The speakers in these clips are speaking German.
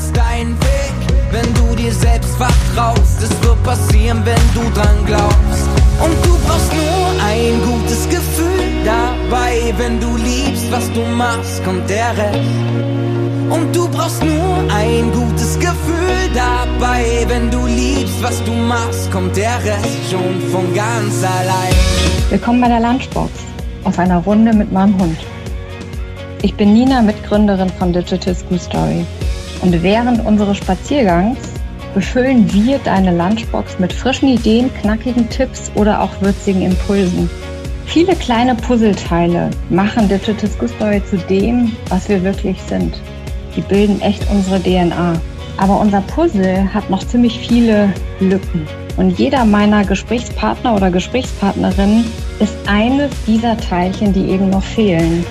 findest deinen Weg, wenn du dir selbst vertraust. Es wird passieren, wenn du dran glaubst. Und du brauchst nur ein gutes Gefühl dabei, wenn du liebst, was du machst, kommt der Rest. Und du brauchst nur ein gutes Gefühl dabei, wenn du liebst, was du machst, kommt der Rest schon von ganz allein. Willkommen bei der Lunchbox auf einer Runde mit meinem Hund. Ich bin Nina, Mitgründerin von Digital School Story. Und während unseres Spaziergangs befüllen wir deine Lunchbox mit frischen Ideen, knackigen Tipps oder auch würzigen Impulsen. Viele kleine Puzzleteile machen Digital Story zu dem, was wir wirklich sind. Die bilden echt unsere DNA. Aber unser Puzzle hat noch ziemlich viele Lücken. Und jeder meiner Gesprächspartner oder Gesprächspartnerinnen ist eines dieser Teilchen, die eben noch fehlen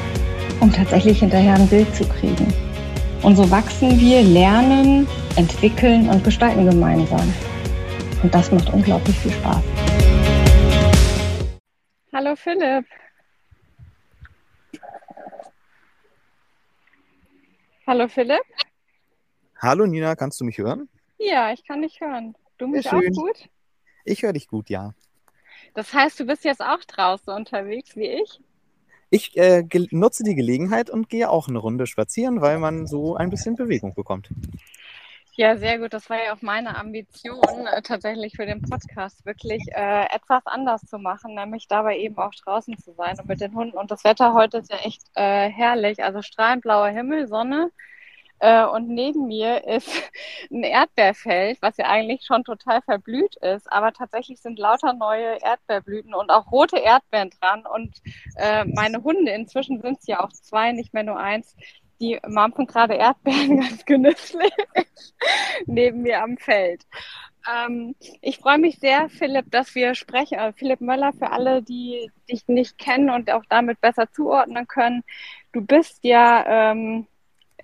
um tatsächlich hinterher ein Bild zu kriegen. Und so wachsen wir, lernen, entwickeln und gestalten gemeinsam. Und das macht unglaublich viel Spaß. Hallo Philipp. Hallo Philipp. Hallo Nina, kannst du mich hören? Ja, ich kann dich hören. Du mich Sehr schön. auch gut? Ich höre dich gut, ja. Das heißt, du bist jetzt auch draußen unterwegs wie ich? Ich äh, nutze die Gelegenheit und gehe auch eine Runde spazieren, weil man so ein bisschen Bewegung bekommt. Ja, sehr gut. Das war ja auch meine Ambition, äh, tatsächlich für den Podcast wirklich äh, etwas anders zu machen, nämlich dabei eben auch draußen zu sein und mit den Hunden. Und das Wetter heute ist ja echt äh, herrlich. Also strahlend blauer Himmel, Sonne. Äh, und neben mir ist ein Erdbeerfeld, was ja eigentlich schon total verblüht ist, aber tatsächlich sind lauter neue Erdbeerblüten und auch rote Erdbeeren dran. Und äh, meine Hunde, inzwischen sind es ja auch zwei, nicht mehr nur eins, die mampfen gerade Erdbeeren ganz genüsslich neben mir am Feld. Ähm, ich freue mich sehr, Philipp, dass wir sprechen. Äh, Philipp Möller, für alle, die dich nicht kennen und auch damit besser zuordnen können. Du bist ja ähm,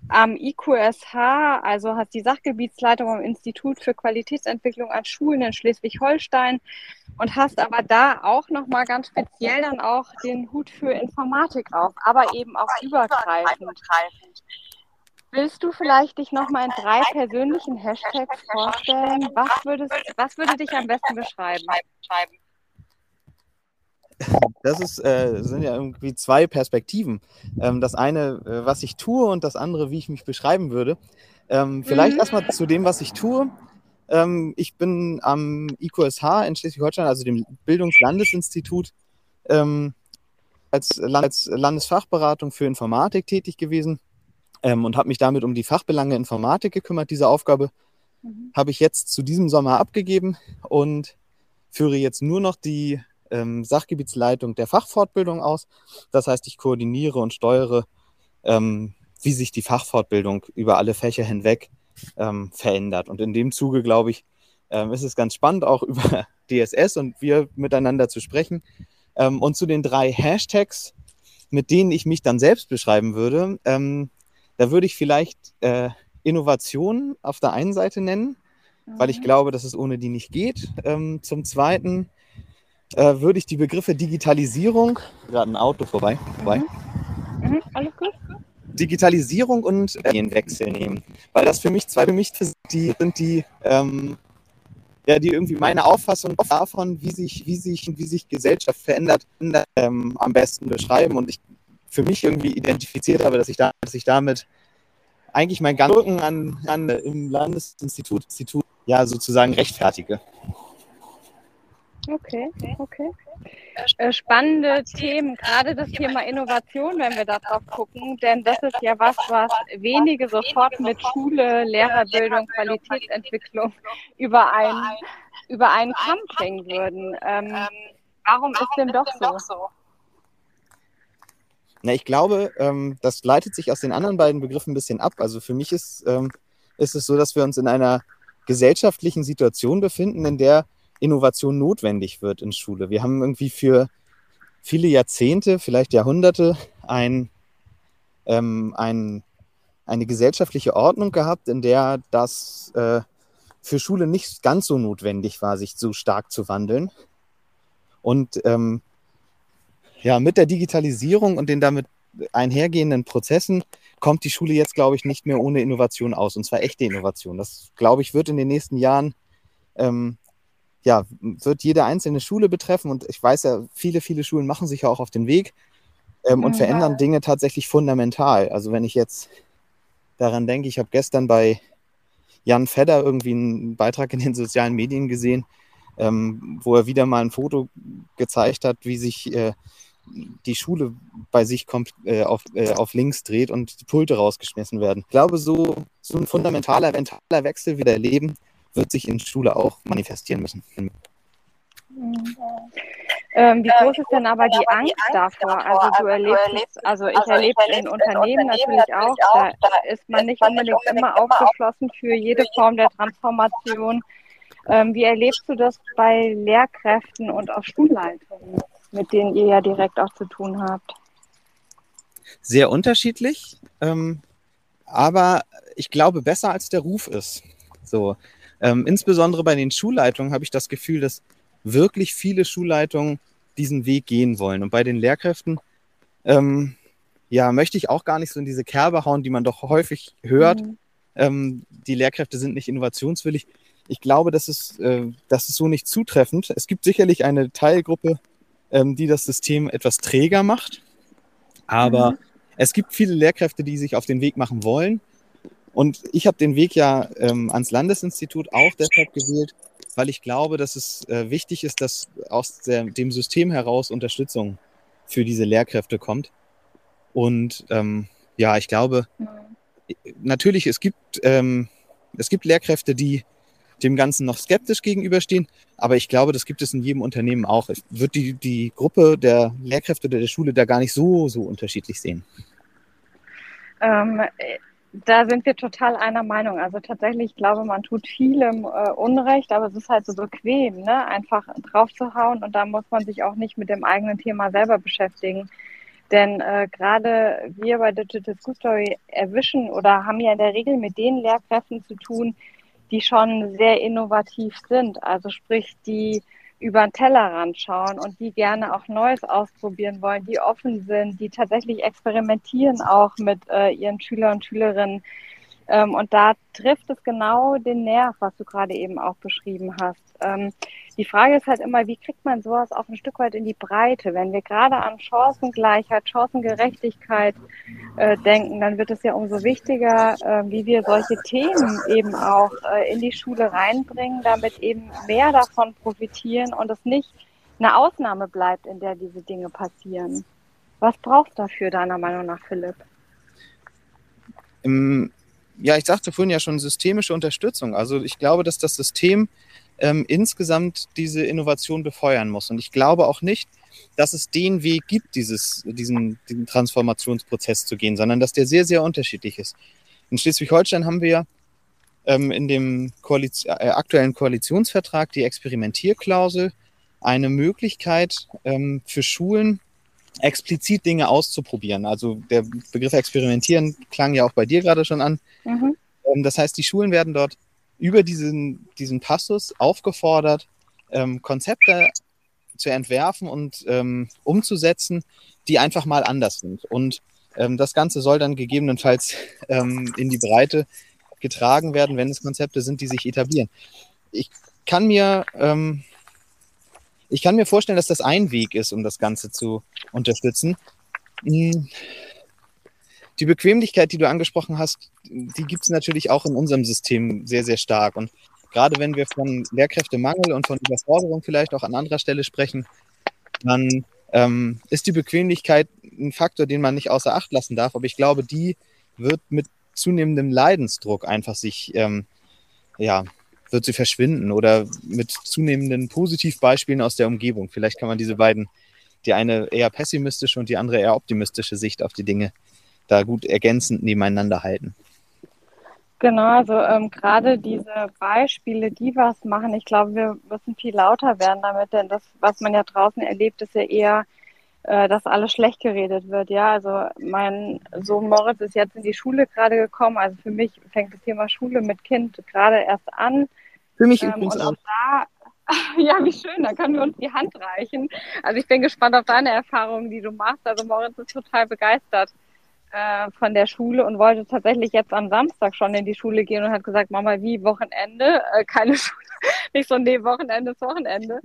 am IQSH, also hast die Sachgebietsleitung am Institut für Qualitätsentwicklung an Schulen in Schleswig-Holstein und hast aber da auch nochmal ganz speziell dann auch den Hut für Informatik auf, aber eben auch übergreifend. Willst du vielleicht dich nochmal in drei persönlichen Hashtags vorstellen? Was, würdest, was würde dich am besten beschreiben? Das ist, äh, sind ja irgendwie zwei Perspektiven. Ähm, das eine, äh, was ich tue und das andere, wie ich mich beschreiben würde. Ähm, vielleicht mhm. erstmal zu dem, was ich tue. Ähm, ich bin am IQSH in Schleswig-Holstein, also dem Bildungslandesinstitut, ähm, als, Land als, Landesfachberatung für Informatik tätig gewesen ähm, und habe mich damit um die Fachbelange Informatik gekümmert. Diese Aufgabe mhm. habe ich jetzt zu diesem Sommer abgegeben und führe jetzt nur noch die ähm, Sachgebietsleitung der Fachfortbildung aus. Das heißt, ich koordiniere und steuere, ähm, wie sich die Fachfortbildung über alle Fächer hinweg ähm, verändert. Und in dem Zuge, glaube ich, ähm, ist es ganz spannend, auch über DSS und wir miteinander zu sprechen. Ähm, und zu den drei Hashtags, mit denen ich mich dann selbst beschreiben würde, ähm, da würde ich vielleicht äh, Innovation auf der einen Seite nennen, weil ich mhm. glaube, dass es ohne die nicht geht. Ähm, zum Zweiten äh, würde ich die Begriffe Digitalisierung, gerade ein Auto vorbei, vorbei. Mhm. Mhm, alles gut. Digitalisierung und Medienwechsel nehmen, weil das für mich zwei für mich die sind die ähm, ja, die irgendwie meine Auffassung davon, wie sich, wie sich, wie sich Gesellschaft verändert, ähm, am besten beschreiben. Und ich für mich irgendwie identifiziert habe, dass ich, da, dass ich damit eigentlich mein Ganzen an, an im Landesinstitut Institut, ja sozusagen rechtfertige. Okay, okay. Äh, spannende Themen, gerade das Thema Innovation, wenn wir darauf gucken, denn das ist ja was, was wenige sofort mit Schule, Lehrerbildung, Qualitätsentwicklung über einen, über einen Kamm bringen würden. Ähm, warum ist denn doch so? Na, ich glaube, ähm, das leitet sich aus den anderen beiden Begriffen ein bisschen ab. Also für mich ist, ähm, ist es so, dass wir uns in einer gesellschaftlichen Situation befinden, in der Innovation notwendig wird in Schule. Wir haben irgendwie für viele Jahrzehnte, vielleicht Jahrhunderte, ein, ähm, ein, eine gesellschaftliche Ordnung gehabt, in der das äh, für Schule nicht ganz so notwendig war, sich so stark zu wandeln. Und ähm, ja, mit der Digitalisierung und den damit einhergehenden Prozessen kommt die Schule jetzt, glaube ich, nicht mehr ohne Innovation aus, und zwar echte Innovation. Das, glaube ich, wird in den nächsten Jahren, ähm, ja, wird jede einzelne Schule betreffen. Und ich weiß ja, viele, viele Schulen machen sich ja auch auf den Weg ähm, und ja. verändern Dinge tatsächlich fundamental. Also wenn ich jetzt daran denke, ich habe gestern bei Jan Fedder irgendwie einen Beitrag in den sozialen Medien gesehen, ähm, wo er wieder mal ein Foto gezeigt hat, wie sich äh, die Schule bei sich kommt, äh, auf, äh, auf links dreht und die Pulte rausgeschmissen werden. Ich glaube, so, so ein fundamentaler mentaler Wechsel wie der Leben wird sich in Schule auch manifestieren müssen. Ähm, wie groß ist denn aber die Angst davor? Also du erlebst, also ich erlebe es in Unternehmen natürlich auch, da ist man nicht unbedingt immer aufgeschlossen für jede Form der Transformation. Ähm, wie erlebst du das bei Lehrkräften und auch Schulleitungen? mit denen ihr ja direkt auch zu tun habt? Sehr unterschiedlich, ähm, aber ich glaube besser als der Ruf ist. So, ähm, insbesondere bei den Schulleitungen habe ich das Gefühl, dass wirklich viele Schulleitungen diesen Weg gehen wollen. Und bei den Lehrkräften, ähm, ja, möchte ich auch gar nicht so in diese Kerbe hauen, die man doch häufig hört. Mhm. Ähm, die Lehrkräfte sind nicht innovationswillig. Ich glaube, das ist, äh, das ist so nicht zutreffend. Es gibt sicherlich eine Teilgruppe ähm, die das System etwas träger macht. Aber mhm. es gibt viele Lehrkräfte, die sich auf den Weg machen wollen. Und ich habe den Weg ja ähm, ans Landesinstitut auch deshalb gewählt, weil ich glaube, dass es äh, wichtig ist, dass aus der, dem System heraus Unterstützung für diese Lehrkräfte kommt. Und ähm, ja, ich glaube, natürlich, es gibt, ähm, es gibt Lehrkräfte, die dem Ganzen noch skeptisch gegenüberstehen. Aber ich glaube, das gibt es in jedem Unternehmen auch. Ich würde die, die Gruppe der Lehrkräfte der Schule da gar nicht so, so unterschiedlich sehen. Ähm, da sind wir total einer Meinung. Also tatsächlich, ich glaube, man tut vielem äh, Unrecht, aber es ist halt so bequem, ne? einfach drauf zu hauen und da muss man sich auch nicht mit dem eigenen Thema selber beschäftigen. Denn äh, gerade wir bei Digital School Story erwischen oder haben ja in der Regel mit den Lehrkräften zu tun, die schon sehr innovativ sind. Also sprich, die über den Tellerrand schauen und die gerne auch Neues ausprobieren wollen, die offen sind, die tatsächlich experimentieren auch mit äh, ihren Schülern und Schülerinnen. Ähm, und da trifft es genau den Nerv, was du gerade eben auch beschrieben hast. Ähm, die Frage ist halt immer, wie kriegt man sowas auch ein Stück weit in die Breite? Wenn wir gerade an Chancengleichheit, Chancengerechtigkeit äh, denken, dann wird es ja umso wichtiger, äh, wie wir solche Themen eben auch äh, in die Schule reinbringen, damit eben mehr davon profitieren und es nicht eine Ausnahme bleibt, in der diese Dinge passieren. Was braucht es dafür, deiner Meinung nach, Philipp? Ja, ich sagte vorhin ja schon systemische Unterstützung. Also ich glaube, dass das System ähm, insgesamt diese Innovation befeuern muss. Und ich glaube auch nicht, dass es den Weg gibt, dieses, diesen, diesen Transformationsprozess zu gehen, sondern dass der sehr, sehr unterschiedlich ist. In Schleswig-Holstein haben wir ähm, in dem Koaliz äh, aktuellen Koalitionsvertrag die Experimentierklausel, eine Möglichkeit ähm, für Schulen, explizit Dinge auszuprobieren. Also der Begriff Experimentieren klang ja auch bei dir gerade schon an. Mhm. Ähm, das heißt, die Schulen werden dort über diesen, diesen Passus aufgefordert, ähm, Konzepte zu entwerfen und ähm, umzusetzen, die einfach mal anders sind. Und ähm, das Ganze soll dann gegebenenfalls ähm, in die Breite getragen werden, wenn es Konzepte sind, die sich etablieren. Ich kann mir ähm, ich kann mir vorstellen, dass das ein Weg ist, um das Ganze zu unterstützen. Hm. Die Bequemlichkeit, die du angesprochen hast, die gibt es natürlich auch in unserem System sehr, sehr stark. Und gerade wenn wir von Lehrkräftemangel und von Überforderung vielleicht auch an anderer Stelle sprechen, dann ähm, ist die Bequemlichkeit ein Faktor, den man nicht außer Acht lassen darf. Aber ich glaube, die wird mit zunehmendem Leidensdruck einfach sich ähm, ja, wird sie verschwinden oder mit zunehmenden Positivbeispielen aus der Umgebung. Vielleicht kann man diese beiden, die eine eher pessimistische und die andere eher optimistische Sicht auf die Dinge, da gut ergänzend nebeneinander halten. Genau, also ähm, gerade diese Beispiele, die was machen, ich glaube, wir müssen viel lauter werden damit, denn das, was man ja draußen erlebt, ist ja eher, äh, dass alles schlecht geredet wird. Ja, also mein Sohn Moritz ist jetzt in die Schule gerade gekommen. Also für mich fängt das Thema Schule mit Kind gerade erst an. Für mich ähm, übrigens auch. Da, ja, wie schön, da können wir uns die Hand reichen. Also ich bin gespannt auf deine Erfahrungen, die du machst. Also Moritz ist total begeistert äh, von der Schule und wollte tatsächlich jetzt am Samstag schon in die Schule gehen und hat gesagt, Mama, wie Wochenende? Äh, keine Schule. Nicht so, nee, Wochenende ist Wochenende.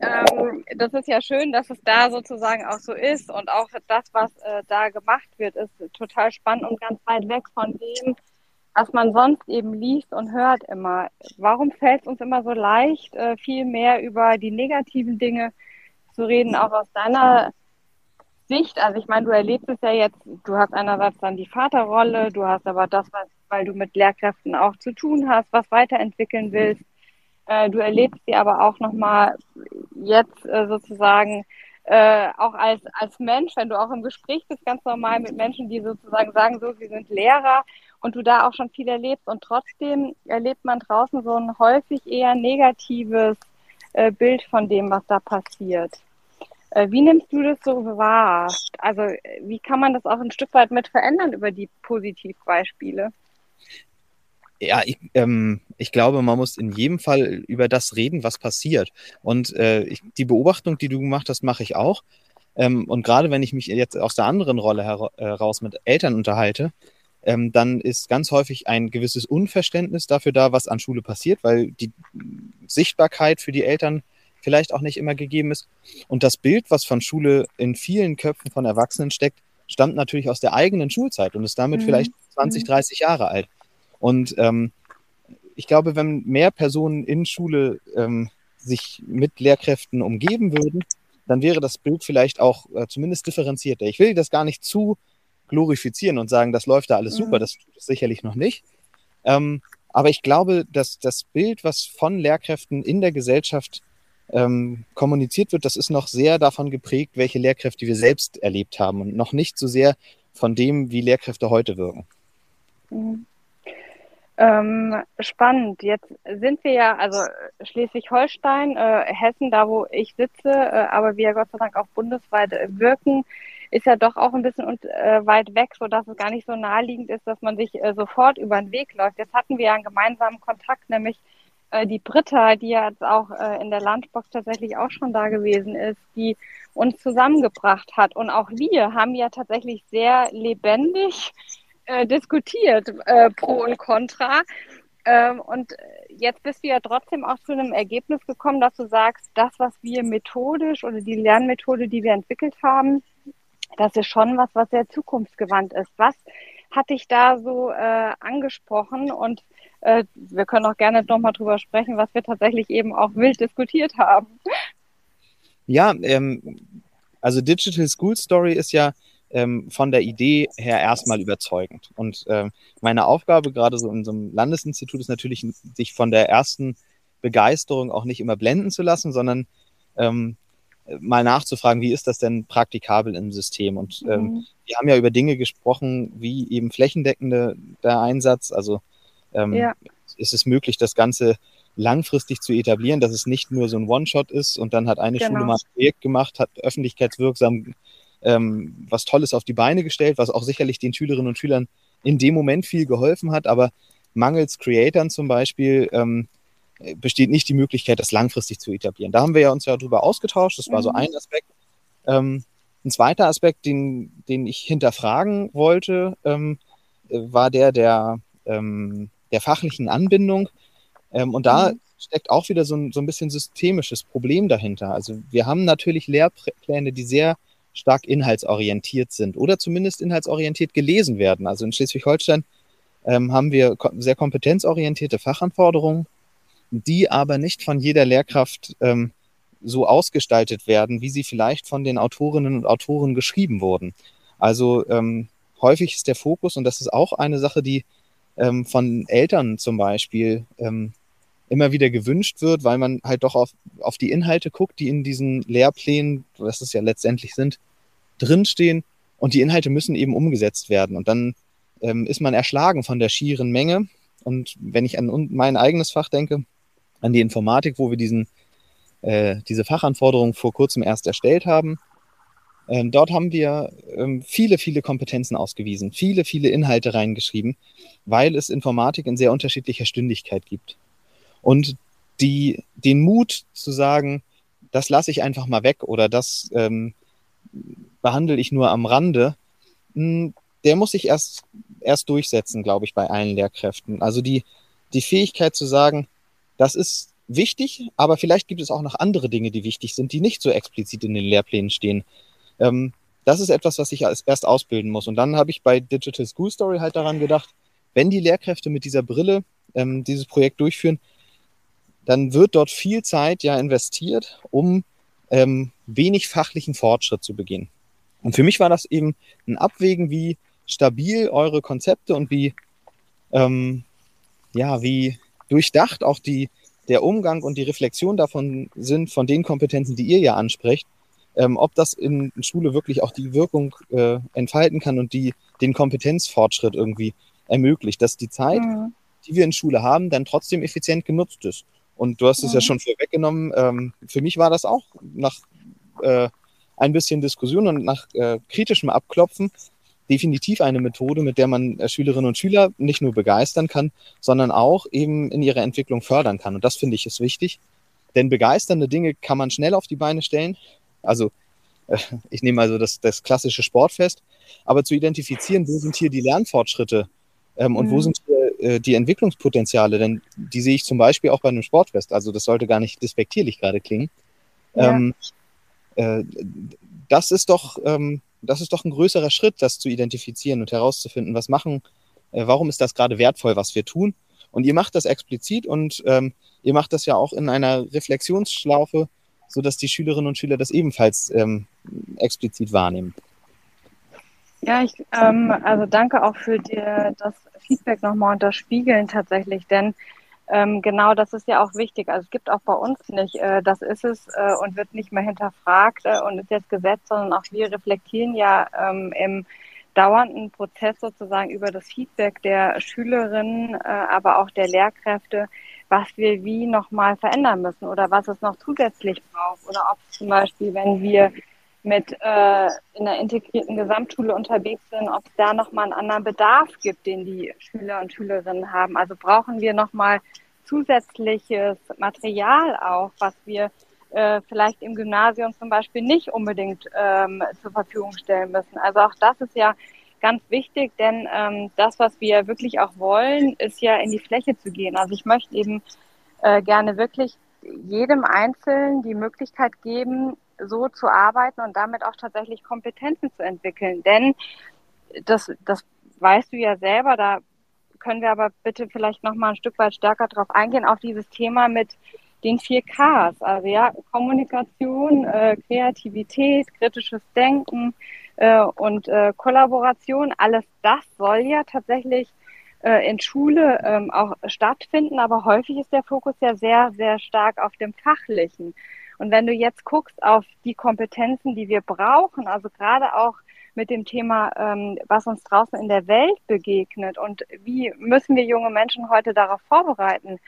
Ähm, das ist ja schön, dass es da sozusagen auch so ist und auch das, was äh, da gemacht wird, ist total spannend und ganz weit weg von dem, was man sonst eben liest und hört immer. Warum fällt es uns immer so leicht, äh, viel mehr über die negativen Dinge zu reden, auch aus deiner Sicht? Also ich meine, du erlebst es ja jetzt, du hast einerseits dann die Vaterrolle, du hast aber das, was, weil du mit Lehrkräften auch zu tun hast, was weiterentwickeln willst. Äh, du erlebst sie aber auch nochmal jetzt äh, sozusagen äh, auch als, als Mensch, wenn du auch im Gespräch bist, ganz normal mit Menschen, die sozusagen sagen, so, sie sind Lehrer und du da auch schon viel erlebst und trotzdem erlebt man draußen so ein häufig eher negatives äh, Bild von dem, was da passiert. Äh, wie nimmst du das so wahr? Also wie kann man das auch ein Stück weit mit verändern über die Positivbeispiele? Ja, ich, ähm, ich glaube, man muss in jedem Fall über das reden, was passiert. Und äh, ich, die Beobachtung, die du gemacht hast, mache ich auch. Ähm, und gerade wenn ich mich jetzt aus der anderen Rolle heraus mit Eltern unterhalte, ähm, dann ist ganz häufig ein gewisses Unverständnis dafür da, was an Schule passiert, weil die Sichtbarkeit für die Eltern vielleicht auch nicht immer gegeben ist. Und das Bild, was von Schule in vielen Köpfen von Erwachsenen steckt, stammt natürlich aus der eigenen Schulzeit und ist damit mhm. vielleicht 20, 30 mhm. Jahre alt. Und ähm, ich glaube, wenn mehr Personen in Schule ähm, sich mit Lehrkräften umgeben würden, dann wäre das Bild vielleicht auch äh, zumindest differenzierter. Ich will das gar nicht zu glorifizieren und sagen, das läuft da alles super, mhm. das tut es sicherlich noch nicht. Ähm, aber ich glaube, dass das Bild, was von Lehrkräften in der Gesellschaft ähm, kommuniziert wird, das ist noch sehr davon geprägt, welche Lehrkräfte wir selbst erlebt haben und noch nicht so sehr von dem, wie Lehrkräfte heute wirken. Mhm. Ähm, spannend. Jetzt sind wir ja, also Schleswig-Holstein, äh, Hessen, da wo ich sitze, äh, aber wir Gott sei Dank auch bundesweit äh, wirken, ist ja doch auch ein bisschen und, äh, weit weg, sodass es gar nicht so naheliegend ist, dass man sich äh, sofort über den Weg läuft. Jetzt hatten wir ja einen gemeinsamen Kontakt, nämlich die Britta, die ja jetzt auch in der Lunchbox tatsächlich auch schon da gewesen ist, die uns zusammengebracht hat. Und auch wir haben ja tatsächlich sehr lebendig äh, diskutiert, äh, pro und contra. Ähm, und jetzt bist du ja trotzdem auch zu einem Ergebnis gekommen, dass du sagst, das, was wir methodisch oder die Lernmethode, die wir entwickelt haben, das ist schon was, was sehr zukunftsgewandt ist. Was hat dich da so äh, angesprochen? Und äh, wir können auch gerne nochmal drüber sprechen, was wir tatsächlich eben auch wild diskutiert haben. Ja, ähm, also Digital School Story ist ja ähm, von der Idee her erstmal überzeugend. Und ähm, meine Aufgabe gerade so in so einem Landesinstitut ist natürlich, sich von der ersten Begeisterung auch nicht immer blenden zu lassen, sondern ähm, mal nachzufragen, wie ist das denn praktikabel im System? Und ähm, mhm. wir haben ja über Dinge gesprochen, wie eben flächendeckende der Einsatz. Also ähm, ja. ist es möglich, das Ganze langfristig zu etablieren, dass es nicht nur so ein One-Shot ist und dann hat eine genau. Schule mal ein Projekt gemacht, hat öffentlichkeitswirksam ähm, was Tolles auf die Beine gestellt, was auch sicherlich den Schülerinnen und Schülern in dem Moment viel geholfen hat, aber mangels Creatern zum Beispiel ähm, besteht nicht die Möglichkeit, das langfristig zu etablieren. Da haben wir ja uns ja drüber ausgetauscht, das war mhm. so ein Aspekt. Ähm, ein zweiter Aspekt, den, den ich hinterfragen wollte, ähm, war der der, ähm, der fachlichen Anbindung. Ähm, und da mhm. steckt auch wieder so ein, so ein bisschen systemisches Problem dahinter. Also wir haben natürlich Lehrpläne, die sehr stark inhaltsorientiert sind oder zumindest inhaltsorientiert gelesen werden. Also in Schleswig-Holstein ähm, haben wir sehr kompetenzorientierte Fachanforderungen die aber nicht von jeder Lehrkraft ähm, so ausgestaltet werden, wie sie vielleicht von den Autorinnen und Autoren geschrieben wurden. Also ähm, häufig ist der Fokus, und das ist auch eine Sache, die ähm, von Eltern zum Beispiel ähm, immer wieder gewünscht wird, weil man halt doch auf, auf die Inhalte guckt, die in diesen Lehrplänen, was es ja letztendlich sind, drinstehen. Und die Inhalte müssen eben umgesetzt werden. Und dann ähm, ist man erschlagen von der schieren Menge. Und wenn ich an mein eigenes Fach denke, an die Informatik, wo wir diesen, äh, diese Fachanforderungen vor kurzem erst erstellt haben. Ähm, dort haben wir ähm, viele, viele Kompetenzen ausgewiesen, viele, viele Inhalte reingeschrieben, weil es Informatik in sehr unterschiedlicher Stündigkeit gibt. Und die, den Mut zu sagen, das lasse ich einfach mal weg oder das ähm, behandle ich nur am Rande, hm, der muss sich erst, erst durchsetzen, glaube ich, bei allen Lehrkräften. Also die, die Fähigkeit zu sagen, das ist wichtig, aber vielleicht gibt es auch noch andere Dinge, die wichtig sind, die nicht so explizit in den Lehrplänen stehen. Ähm, das ist etwas, was ich erst ausbilden muss. Und dann habe ich bei Digital School Story halt daran gedacht, wenn die Lehrkräfte mit dieser Brille ähm, dieses Projekt durchführen, dann wird dort viel Zeit ja investiert, um ähm, wenig fachlichen Fortschritt zu begehen. Und für mich war das eben ein Abwägen, wie stabil eure Konzepte und wie, ähm, ja, wie durchdacht auch die, der Umgang und die Reflexion davon sind, von den Kompetenzen, die ihr ja ansprecht, ähm, ob das in Schule wirklich auch die Wirkung äh, entfalten kann und die, den Kompetenzfortschritt irgendwie ermöglicht, dass die Zeit, mhm. die wir in Schule haben, dann trotzdem effizient genutzt ist. Und du hast es ja mhm. schon vorweggenommen. Ähm, für mich war das auch nach äh, ein bisschen Diskussion und nach äh, kritischem Abklopfen definitiv eine Methode, mit der man äh, Schülerinnen und Schüler nicht nur begeistern kann, sondern auch eben in ihrer Entwicklung fördern kann. Und das finde ich ist wichtig. Denn begeisternde Dinge kann man schnell auf die Beine stellen. Also äh, ich nehme also das, das klassische Sportfest, aber zu identifizieren, wo sind hier die Lernfortschritte ähm, und mhm. wo sind hier äh, die Entwicklungspotenziale, denn die sehe ich zum Beispiel auch bei einem Sportfest. Also das sollte gar nicht despektierlich gerade klingen. Ja. Ähm, äh, das ist doch ähm, das ist doch ein größerer Schritt, das zu identifizieren und herauszufinden, was machen, äh, warum ist das gerade wertvoll, was wir tun. Und ihr macht das explizit und ähm, ihr macht das ja auch in einer Reflexionsschlaufe, sodass die Schülerinnen und Schüler das ebenfalls ähm, explizit wahrnehmen. Ja, ich, ähm, also danke auch für die, das Feedback nochmal unterspiegeln tatsächlich, denn ähm, genau das ist ja auch wichtig. Also es gibt auch bei uns nicht, äh, das ist es äh, und wird nicht mehr hinterfragt äh, und ist jetzt Gesetz, sondern auch wir reflektieren ja ähm, im dauernden Prozess sozusagen über das Feedback der Schülerinnen, äh, aber auch der Lehrkräfte, was wir wie nochmal verändern müssen oder was es noch zusätzlich braucht. Oder ob zum Beispiel, wenn wir mit äh, in einer integrierten Gesamtschule unterwegs sind, ob es da nochmal einen anderen Bedarf gibt, den die Schüler und Schülerinnen haben. Also brauchen wir nochmal zusätzliches Material auch, was wir äh, vielleicht im Gymnasium zum Beispiel nicht unbedingt ähm, zur Verfügung stellen müssen. Also auch das ist ja ganz wichtig, denn ähm, das, was wir wirklich auch wollen, ist ja in die Fläche zu gehen. Also ich möchte eben äh, gerne wirklich jedem Einzelnen die Möglichkeit geben, so zu arbeiten und damit auch tatsächlich Kompetenzen zu entwickeln. Denn das, das weißt du ja selber, da können wir aber bitte vielleicht noch mal ein Stück weit stärker darauf eingehen, auf dieses Thema mit den vier Ks, also ja, Kommunikation, äh, Kreativität, kritisches Denken äh, und äh, Kollaboration, alles das soll ja tatsächlich äh, in Schule ähm, auch stattfinden, aber häufig ist der Fokus ja sehr, sehr stark auf dem Fachlichen. Und wenn du jetzt guckst auf die Kompetenzen, die wir brauchen, also gerade auch mit dem Thema, ähm, was uns draußen in der Welt begegnet und wie müssen wir junge Menschen heute darauf vorbereiten,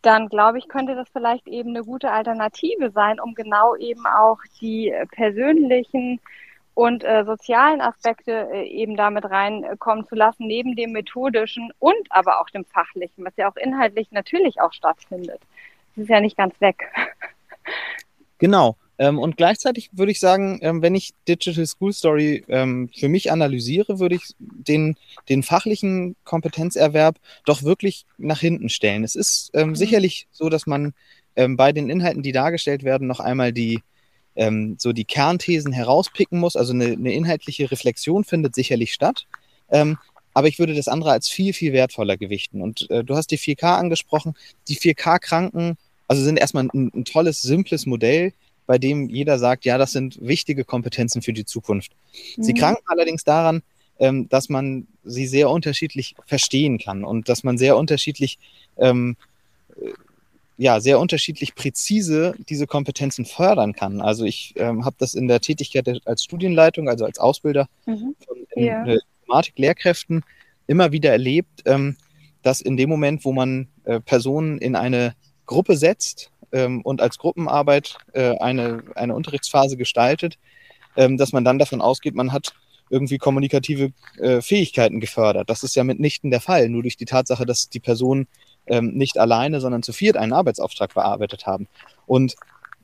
dann glaube ich, könnte das vielleicht eben eine gute Alternative sein, um genau eben auch die persönlichen und äh, sozialen Aspekte äh, eben damit reinkommen zu lassen, neben dem methodischen und aber auch dem fachlichen, was ja auch inhaltlich natürlich auch stattfindet. Das ist ja nicht ganz weg. Genau. Ähm, und gleichzeitig würde ich sagen, ähm, wenn ich Digital School Story ähm, für mich analysiere, würde ich den, den fachlichen Kompetenzerwerb doch wirklich nach hinten stellen. Es ist ähm, mhm. sicherlich so, dass man ähm, bei den Inhalten, die dargestellt werden, noch einmal die, ähm, so die Kernthesen herauspicken muss. Also eine, eine inhaltliche Reflexion findet sicherlich statt. aber ich würde das andere als viel, viel wertvoller gewichten. Und äh, du hast die 4K angesprochen. Die 4K-Kranken also sind erstmal ein, ein tolles, simples Modell, bei dem jeder sagt, ja, das sind wichtige Kompetenzen für die Zukunft. Mhm. Sie kranken allerdings daran, ähm, dass man sie sehr unterschiedlich verstehen kann und dass man sehr unterschiedlich, ähm, äh, ja, sehr unterschiedlich präzise diese Kompetenzen fördern kann. Also ich ähm, habe das in der Tätigkeit als Studienleitung, also als Ausbilder mhm. von ja. Informatik-Lehrkräften immer wieder erlebt, ähm, dass in dem Moment, wo man äh, Personen in eine Gruppe setzt ähm, und als Gruppenarbeit äh, eine, eine Unterrichtsphase gestaltet, ähm, dass man dann davon ausgeht, man hat irgendwie kommunikative äh, Fähigkeiten gefördert. Das ist ja mitnichten der Fall, nur durch die Tatsache, dass die Personen ähm, nicht alleine, sondern zu viert einen Arbeitsauftrag bearbeitet haben. Und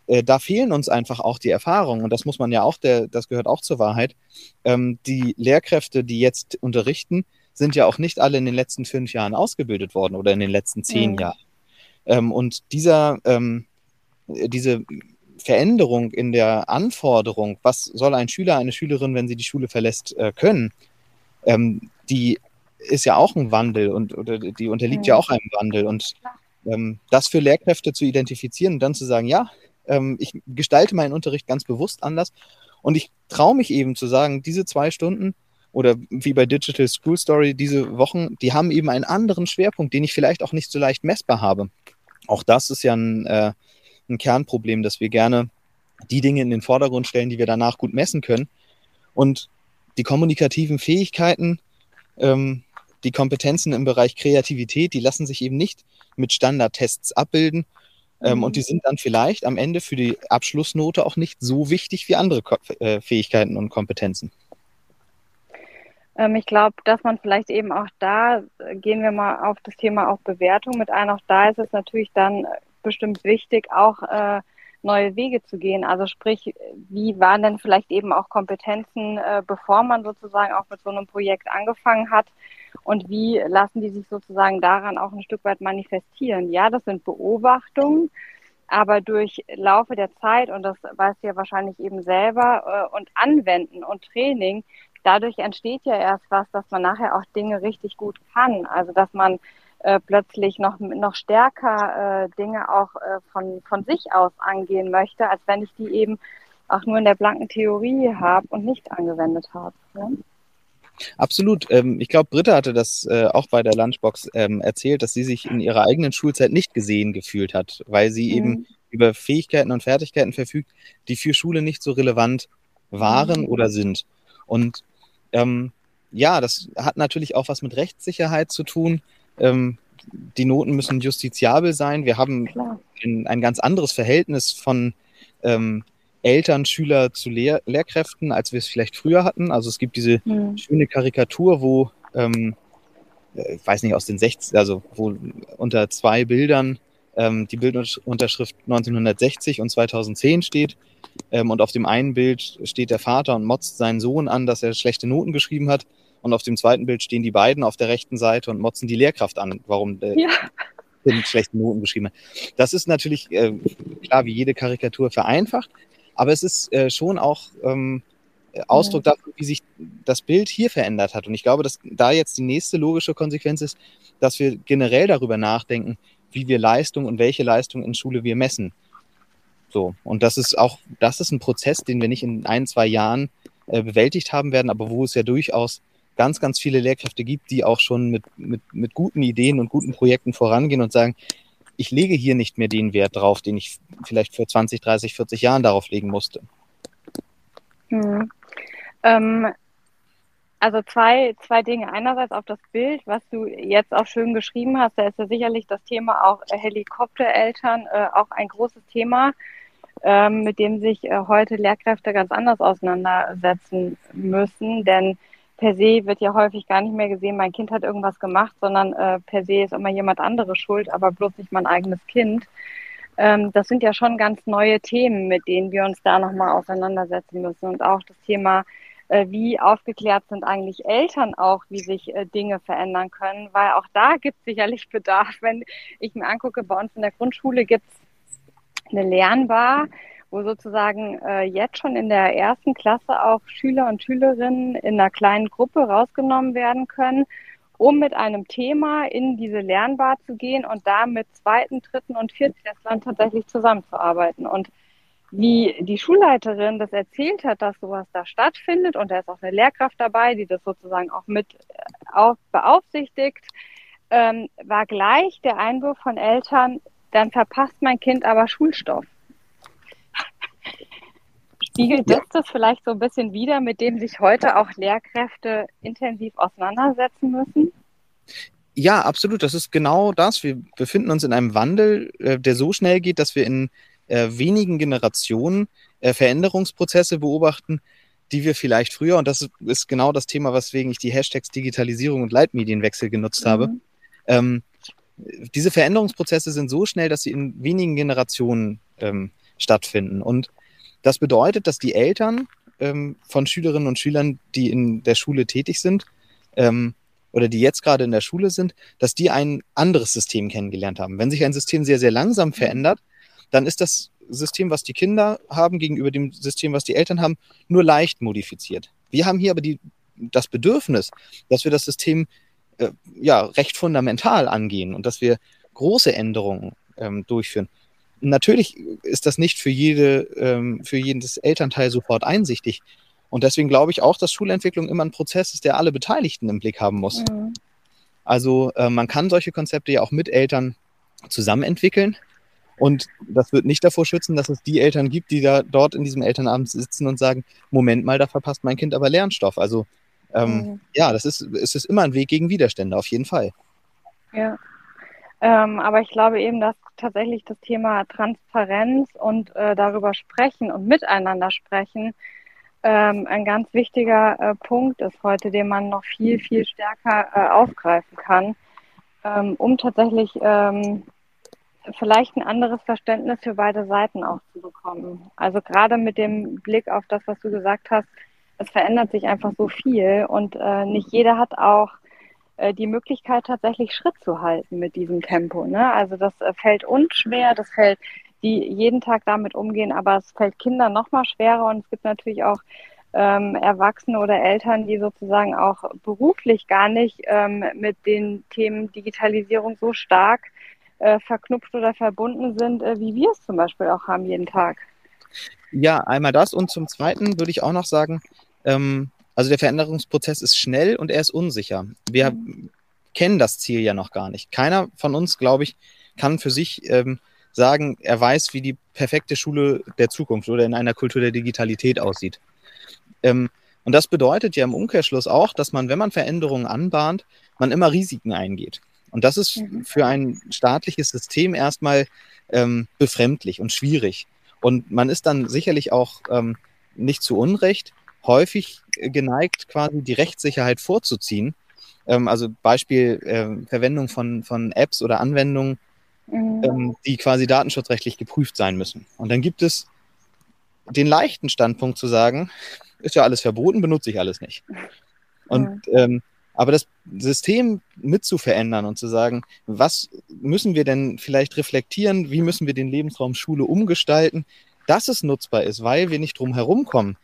äh, da fehlen uns einfach auch die Erfahrungen. Und das muss man ja auch, der, das gehört auch zur Wahrheit. Ähm, die Lehrkräfte, die jetzt unterrichten, sind ja auch nicht alle in den letzten fünf Jahren ausgebildet worden oder in den letzten zehn mhm. Jahren. Ähm, und dieser, ähm, diese Veränderung in der Anforderung, was soll ein Schüler, eine Schülerin, wenn sie die Schule verlässt, äh, können, ähm, die ist ja auch ein Wandel und oder die unterliegt mhm. ja auch einem Wandel. Und ähm, das für Lehrkräfte zu identifizieren und dann zu sagen, ja, ähm, ich gestalte meinen Unterricht ganz bewusst anders und ich traue mich eben zu sagen, diese zwei Stunden oder wie bei Digital School Story diese Wochen, die haben eben einen anderen Schwerpunkt, den ich vielleicht auch nicht so leicht messbar habe. Auch das ist ja ein, äh, ein Kernproblem, dass wir gerne die Dinge in den Vordergrund stellen, die wir danach gut messen können. Und die kommunikativen Fähigkeiten, ähm, die Kompetenzen im Bereich Kreativität, die lassen sich eben nicht mit Standardtests abbilden. Ähm, mhm. Und die sind dann vielleicht am Ende für die Abschlussnote auch nicht so wichtig wie andere Ko äh, Fähigkeiten und Kompetenzen. Ähm, ich glaube, dass man vielleicht eben auch da, äh, gehen wir mal auf das Thema auch Bewertung mit ein, auch da ist es natürlich dann bestimmt wichtig, auch äh, neue Wege zu gehen. Also sprich, wie waren denn vielleicht eben auch Kompetenzen, äh, bevor man sozusagen auch mit so einem Projekt angefangen hat? Und wie lassen die sich sozusagen daran auch ein Stück weit manifestieren? Ja, das sind Beobachtungen, aber durch Laufe der Zeit, und das weißt du ja wahrscheinlich eben selber, äh, und Anwenden und Training, dadurch entsteht ja erst was, dass man nachher auch Dinge richtig gut kann. Also dass man äh, plötzlich noch, noch stärker äh, Dinge auch äh, von, von sich aus angehen möchte, als wenn ich die eben auch nur in der blanken Theorie habe und nicht angewendet habe. Ne? Absolut. Ähm, ich glaube, Britta hatte das äh, auch bei der Lunchbox ähm, erzählt, dass sie sich in ihrer eigenen Schulzeit nicht gesehen gefühlt hat, weil sie mhm. eben über Fähigkeiten und Fertigkeiten verfügt, die für Schule nicht so relevant waren mhm. oder sind. Und ähm, ja, das hat natürlich auch was mit Rechtssicherheit zu tun. Ähm, die Noten müssen justiziabel sein. Wir haben ein, ein, ganz anderes Verhältnis von ähm, Eltern, Schüler zu Lehr Lehrkräften, als wir es vielleicht früher hatten. Also es gibt diese mhm. schöne Karikatur, wo, ähm, äh, ich weiß nicht, aus den 60, also wo unter zwei Bildern ähm, die Bildunterschrift 1960 und 2010 steht. Ähm, und auf dem einen Bild steht der Vater und motzt seinen Sohn an, dass er schlechte Noten geschrieben hat. Und auf dem zweiten Bild stehen die beiden auf der rechten Seite und motzen die Lehrkraft an, warum der ja. schlechte Noten geschrieben hat. Das ist natürlich äh, klar wie jede Karikatur vereinfacht, aber es ist äh, schon auch ähm, Ausdruck ja. davon, wie sich das Bild hier verändert hat. Und ich glaube, dass da jetzt die nächste logische Konsequenz ist, dass wir generell darüber nachdenken, wie wir Leistung und welche Leistung in Schule wir messen. So. Und das ist auch, das ist ein Prozess, den wir nicht in ein, zwei Jahren äh, bewältigt haben werden, aber wo es ja durchaus ganz, ganz viele Lehrkräfte gibt, die auch schon mit, mit, mit guten Ideen und guten Projekten vorangehen und sagen, ich lege hier nicht mehr den Wert drauf, den ich vielleicht vor 20, 30, 40 Jahren darauf legen musste. Hm. Ähm, also zwei, zwei Dinge. Einerseits auf das Bild, was du jetzt auch schön geschrieben hast, da ist ja sicherlich das Thema auch Helikoptereltern äh, auch ein großes Thema, ähm, mit dem sich äh, heute Lehrkräfte ganz anders auseinandersetzen müssen. Denn per se wird ja häufig gar nicht mehr gesehen, mein Kind hat irgendwas gemacht, sondern äh, per se ist immer jemand anderes schuld, aber bloß nicht mein eigenes Kind. Ähm, das sind ja schon ganz neue Themen, mit denen wir uns da nochmal auseinandersetzen müssen. Und auch das Thema, äh, wie aufgeklärt sind eigentlich Eltern auch, wie sich äh, Dinge verändern können, weil auch da gibt es sicherlich Bedarf. Wenn ich mir angucke, bei uns in der Grundschule gibt es eine Lernbar, wo sozusagen äh, jetzt schon in der ersten Klasse auch Schüler und Schülerinnen in einer kleinen Gruppe rausgenommen werden können, um mit einem Thema in diese Lernbar zu gehen und da mit zweiten, dritten und viertklässlern tatsächlich zusammenzuarbeiten. Und wie die Schulleiterin das erzählt hat, dass sowas da stattfindet und da ist auch eine Lehrkraft dabei, die das sozusagen auch mit äh, beaufsichtigt, ähm, war gleich der Einwurf von Eltern, dann verpasst mein Kind aber Schulstoff. Spiegelt das das vielleicht so ein bisschen wider, mit dem sich heute auch Lehrkräfte intensiv auseinandersetzen müssen? Ja, absolut. Das ist genau das. Wir befinden uns in einem Wandel, äh, der so schnell geht, dass wir in äh, wenigen Generationen äh, Veränderungsprozesse beobachten, die wir vielleicht früher, und das ist genau das Thema, weswegen ich die Hashtags Digitalisierung und Leitmedienwechsel genutzt mhm. habe. Ähm, diese Veränderungsprozesse sind so schnell, dass sie in wenigen Generationen ähm, stattfinden. Und das bedeutet, dass die Eltern ähm, von Schülerinnen und Schülern, die in der Schule tätig sind, ähm, oder die jetzt gerade in der Schule sind, dass die ein anderes System kennengelernt haben. Wenn sich ein System sehr, sehr langsam verändert, dann ist das System, was die Kinder haben, gegenüber dem System, was die Eltern haben, nur leicht modifiziert. Wir haben hier aber die, das Bedürfnis, dass wir das System äh, ja, recht fundamental angehen und dass wir große Änderungen ähm, durchführen. Natürlich ist das nicht für, jede, ähm, für jedes Elternteil sofort einsichtig. Und deswegen glaube ich auch, dass Schulentwicklung immer ein Prozess ist, der alle Beteiligten im Blick haben muss. Mhm. Also äh, man kann solche Konzepte ja auch mit Eltern zusammen entwickeln. Und das wird nicht davor schützen, dass es die Eltern gibt, die da dort in diesem Elternabend sitzen und sagen, Moment mal, da verpasst mein Kind aber Lernstoff. Also ähm, mhm. ja, das ist, es ist immer ein Weg gegen Widerstände, auf jeden Fall. Ja. Ähm, aber ich glaube eben, dass tatsächlich das Thema Transparenz und äh, darüber sprechen und miteinander sprechen ähm, ein ganz wichtiger äh, Punkt ist heute, den man noch viel, viel stärker äh, aufgreifen kann, ähm, um tatsächlich ähm, vielleicht ein anderes Verständnis für beide Seiten auch zu bekommen. Also gerade mit dem Blick auf das, was du gesagt hast, es verändert sich einfach so viel und äh, nicht jeder hat auch äh, die Möglichkeit, tatsächlich Schritt zu halten mit diesem Tempo. Ne? Also das äh, fällt uns schwer, das fällt die jeden Tag damit umgehen, aber es fällt Kindern noch mal schwerer und es gibt natürlich auch ähm, Erwachsene oder Eltern, die sozusagen auch beruflich gar nicht ähm, mit den Themen Digitalisierung so stark äh, verknüpft oder verbunden sind, äh, wie wir es zum Beispiel auch haben jeden Tag. Ja, einmal das und zum Zweiten würde ich auch noch sagen, ähm, also der Veränderungsprozess ist schnell und er ist unsicher. Wir mhm. kennen das Ziel ja noch gar nicht. Keiner von uns, glaube ich, kann für sich ähm, sagen, er weiß, wie die perfekte Schule der Zukunft oder in einer Kultur der Digitalität aussieht. Ähm, und das bedeutet ja im Umkehrschluss auch, dass man, wenn man Veränderungen anbahnt, man immer Risiken eingeht. Und das ist mhm. für ein staatliches System erstmal ähm, befremdlich und schwierig. Und man ist dann sicherlich auch ähm, nicht zu Unrecht häufig geneigt, quasi die Rechtssicherheit vorzuziehen. Ähm, also Beispiel äh, Verwendung von, von Apps oder Anwendungen, mhm. ähm, die quasi datenschutzrechtlich geprüft sein müssen. Und dann gibt es den leichten Standpunkt zu sagen, ist ja alles verboten, benutze ich alles nicht. Und mhm. Aber das System mit zu verändern und zu sagen, was müssen wir denn vielleicht reflektieren, wie müssen wir den Lebensraum Schule umgestalten, dass es nutzbar ist, weil wir nicht drum herum kommen,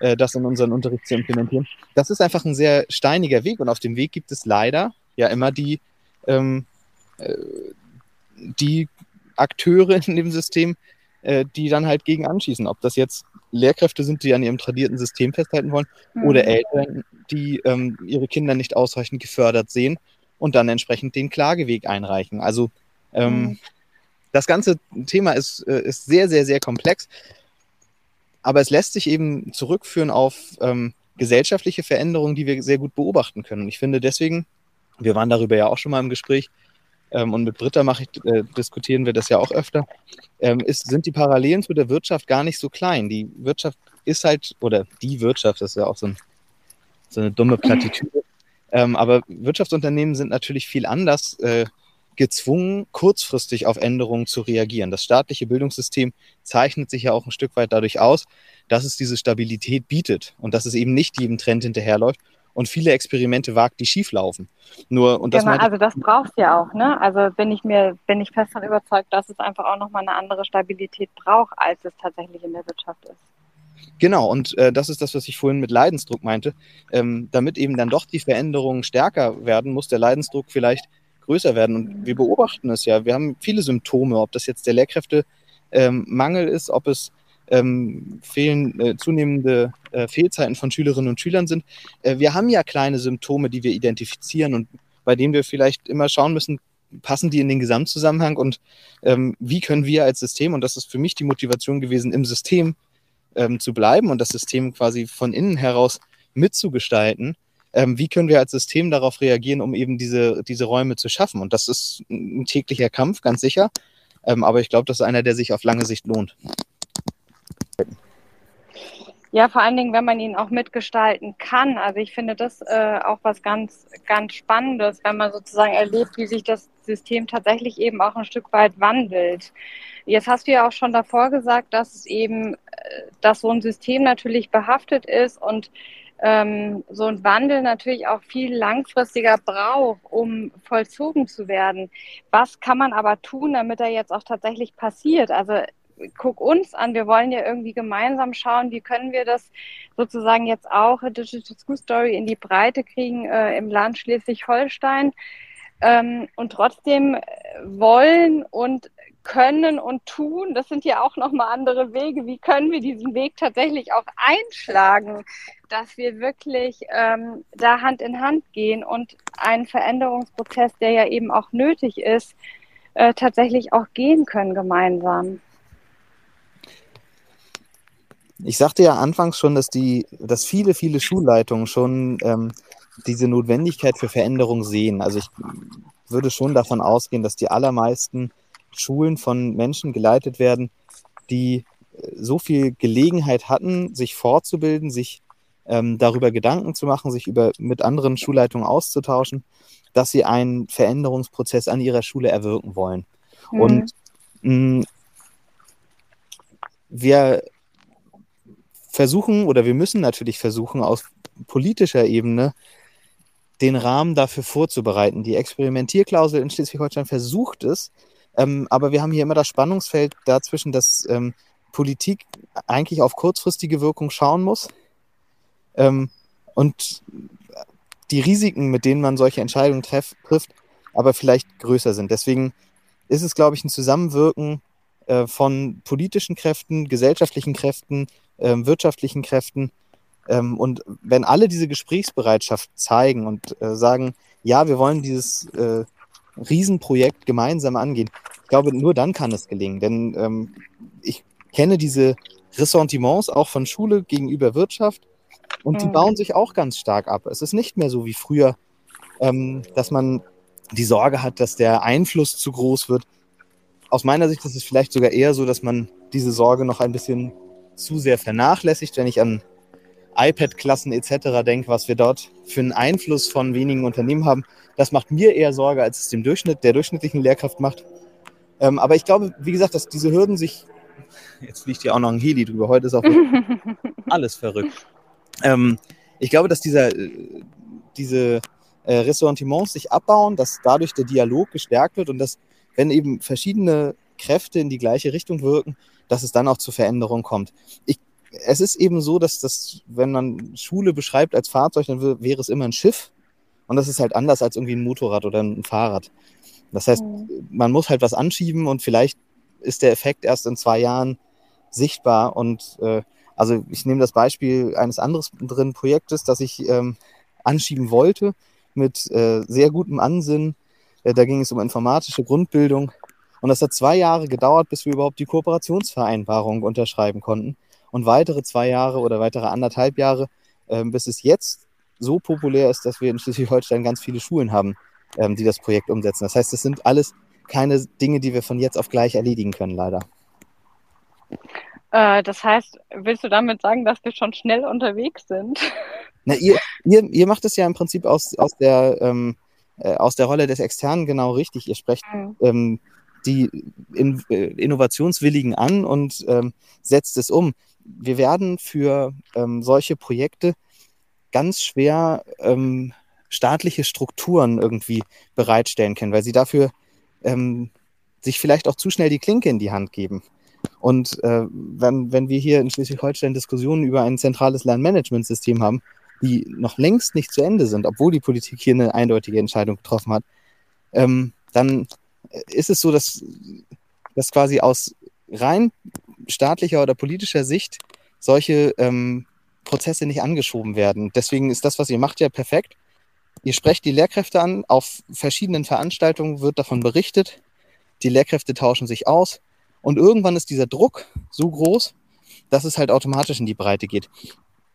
äh, das in unseren Unterricht zu implementieren. Das ist einfach ein sehr steiniger Weg und auf dem Weg gibt es leider ja immer die, ähm, äh, die Akteure in dem System, äh, die dann halt gegen anschießen. Ob das jetzt Lehrkräfte sind, die an ihrem tradierten System festhalten wollen, mhm. oder Eltern, die ähm, ihre Kinder nicht ausreichend gefördert sehen und dann entsprechend den Klageweg einreichen. Also ähm, mhm. das ganze Thema ist, äh, ist sehr, sehr, sehr komplex. Aber es lässt sich eben zurückführen auf ähm, gesellschaftliche Veränderungen, die wir sehr gut beobachten können. Und ich finde deswegen, wir waren darüber ja auch schon mal im Gespräch, ähm, und mit Britta mache ich, äh, diskutieren wir das ja auch öfter, ähm, ist, sind die Parallelen zu der Wirtschaft gar nicht so klein. Die Wirtschaft ist halt, oder die Wirtschaft, das ist ja auch so, ein, so eine dumme Plattitüde, ähm, aber Wirtschaftsunternehmen sind natürlich viel anders äh, gezwungen, kurzfristig auf Änderungen zu reagieren. Das staatliche Bildungssystem zeichnet sich ja auch ein Stück weit dadurch aus, dass es diese Stabilität bietet und dass es eben nicht jedem Trend hinterherläuft und viele Experimente wagt, die schieflaufen. Nur, und das genau, also das brauchst du ja auch, ne? Also bin ich mir, bin ich fest davon überzeugt, dass es einfach auch nochmal eine andere Stabilität braucht, als es tatsächlich in der Wirtschaft ist. Genau, und äh, das ist das, was ich vorhin mit Leidensdruck meinte. Ähm, damit eben dann doch die Veränderungen stärker werden, muss der Leidensdruck vielleicht größer werden. Und wir beobachten es ja. Wir haben viele Symptome, ob das jetzt der Lehrkräftemangel ähm, ist, ob es ähm, fehlen, äh, zunehmende äh, Fehlzeiten von Schülerinnen und Schülern sind. Äh, wir haben ja kleine Symptome, die wir identifizieren und bei denen wir vielleicht immer schauen müssen, passen die in den Gesamtzusammenhang und ähm, wie können wir als System, und das ist für mich die Motivation gewesen, im System ähm, zu bleiben und das System quasi von innen heraus mitzugestalten, ähm, wie können wir als System darauf reagieren, um eben diese, diese Räume zu schaffen. Und das ist ein täglicher Kampf, ganz sicher. Ähm, aber ich glaube, das ist einer, der sich auf lange Sicht lohnt. Ja, vor allen Dingen, wenn man ihn auch mitgestalten kann. Also ich finde das äh, auch was ganz, ganz Spannendes, wenn man sozusagen erlebt, wie sich das System tatsächlich eben auch ein Stück weit wandelt. Jetzt hast du ja auch schon davor gesagt, dass es eben, äh, dass so ein System natürlich behaftet ist und ähm, so ein Wandel natürlich auch viel langfristiger braucht, um vollzogen zu werden. Was kann man aber tun, damit er jetzt auch tatsächlich passiert? Also guck uns an, wir wollen ja irgendwie gemeinsam schauen, wie können wir das sozusagen jetzt auch Digital School Story in die Breite kriegen äh, im Land Schleswig-Holstein ähm, und trotzdem wollen und können und tun, das sind ja auch nochmal andere Wege. Wie können wir diesen Weg tatsächlich auch einschlagen, dass wir wirklich ähm, da Hand in Hand gehen und einen Veränderungsprozess, der ja eben auch nötig ist, äh, tatsächlich auch gehen können gemeinsam? Ich sagte ja anfangs schon, dass die, dass viele, viele Schulleitungen schon ähm, diese Notwendigkeit für Veränderung sehen. Also ich würde schon davon ausgehen, dass die allermeisten Schulen von Menschen geleitet werden, die äh, so viel Gelegenheit hatten, sich fortzubilden, sich ähm, darüber Gedanken zu machen, sich über, mit anderen Schulleitungen auszutauschen, dass sie einen Veränderungsprozess an ihrer Schule erwirken wollen. Mhm. Und mh, wir versuchen oder wir müssen natürlich versuchen, aus politischer Ebene den Rahmen dafür vorzubereiten. Die Experimentierklausel in Schleswig-Holstein versucht es, ähm, aber wir haben hier immer das Spannungsfeld dazwischen, dass ähm, Politik eigentlich auf kurzfristige Wirkung schauen muss ähm, und die Risiken, mit denen man solche Entscheidungen treff, trifft, aber vielleicht größer sind. Deswegen ist es, glaube ich, ein Zusammenwirken äh, von politischen Kräften, gesellschaftlichen Kräften, äh, wirtschaftlichen Kräften. Ähm, und wenn alle diese Gesprächsbereitschaft zeigen und äh, sagen, ja, wir wollen dieses äh, Riesenprojekt gemeinsam angehen, ich glaube, nur dann kann es gelingen. Denn ähm, ich kenne diese Ressentiments auch von Schule gegenüber Wirtschaft und mhm. die bauen sich auch ganz stark ab. Es ist nicht mehr so wie früher, ähm, dass man die Sorge hat, dass der Einfluss zu groß wird. Aus meiner Sicht ist es vielleicht sogar eher so, dass man diese Sorge noch ein bisschen zu sehr vernachlässigt, wenn ich an iPad-Klassen etc. denke, was wir dort für einen Einfluss von wenigen Unternehmen haben. Das macht mir eher Sorge, als es dem Durchschnitt, der durchschnittlichen Lehrkraft macht. Ähm, aber ich glaube, wie gesagt, dass diese Hürden sich. Jetzt fliegt ja auch noch ein Heli drüber. Heute ist auch alles verrückt. Ähm, ich glaube, dass dieser, äh, diese äh, Ressentiments sich abbauen, dass dadurch der Dialog gestärkt wird und dass, wenn eben verschiedene Kräfte in die gleiche Richtung wirken, dass es dann auch zu Veränderungen kommt. Ich, es ist eben so, dass das, wenn man Schule beschreibt als Fahrzeug, dann wäre es immer ein Schiff. Und das ist halt anders als irgendwie ein Motorrad oder ein Fahrrad. Das heißt, mhm. man muss halt was anschieben und vielleicht ist der Effekt erst in zwei Jahren sichtbar. Und äh, also ich nehme das Beispiel eines anderen Projektes, das ich ähm, anschieben wollte mit äh, sehr gutem Ansinnen. Äh, da ging es um informatische Grundbildung und das hat zwei Jahre gedauert, bis wir überhaupt die Kooperationsvereinbarung unterschreiben konnten. Und weitere zwei Jahre oder weitere anderthalb Jahre, äh, bis es jetzt so populär ist, dass wir in Schleswig-Holstein ganz viele Schulen haben, ähm, die das Projekt umsetzen. Das heißt, das sind alles keine Dinge, die wir von jetzt auf gleich erledigen können, leider. Äh, das heißt, willst du damit sagen, dass wir schon schnell unterwegs sind? Na, ihr, ihr, ihr macht es ja im Prinzip aus, aus, der, ähm, äh, aus der Rolle des Externen genau richtig. Ihr sprecht mhm. ähm, die in, äh, Innovationswilligen an und ähm, setzt es um. Wir werden für ähm, solche Projekte ganz schwer ähm, staatliche Strukturen irgendwie bereitstellen können, weil sie dafür ähm, sich vielleicht auch zu schnell die Klinke in die Hand geben. Und äh, wenn, wenn wir hier in Schleswig-Holstein Diskussionen über ein zentrales Lernmanagementsystem haben, die noch längst nicht zu Ende sind, obwohl die Politik hier eine eindeutige Entscheidung getroffen hat, ähm, dann ist es so, dass, dass quasi aus rein staatlicher oder politischer Sicht solche ähm, Prozesse nicht angeschoben werden. Deswegen ist das, was ihr macht, ja perfekt. Ihr sprecht die Lehrkräfte an, auf verschiedenen Veranstaltungen wird davon berichtet, die Lehrkräfte tauschen sich aus und irgendwann ist dieser Druck so groß, dass es halt automatisch in die Breite geht.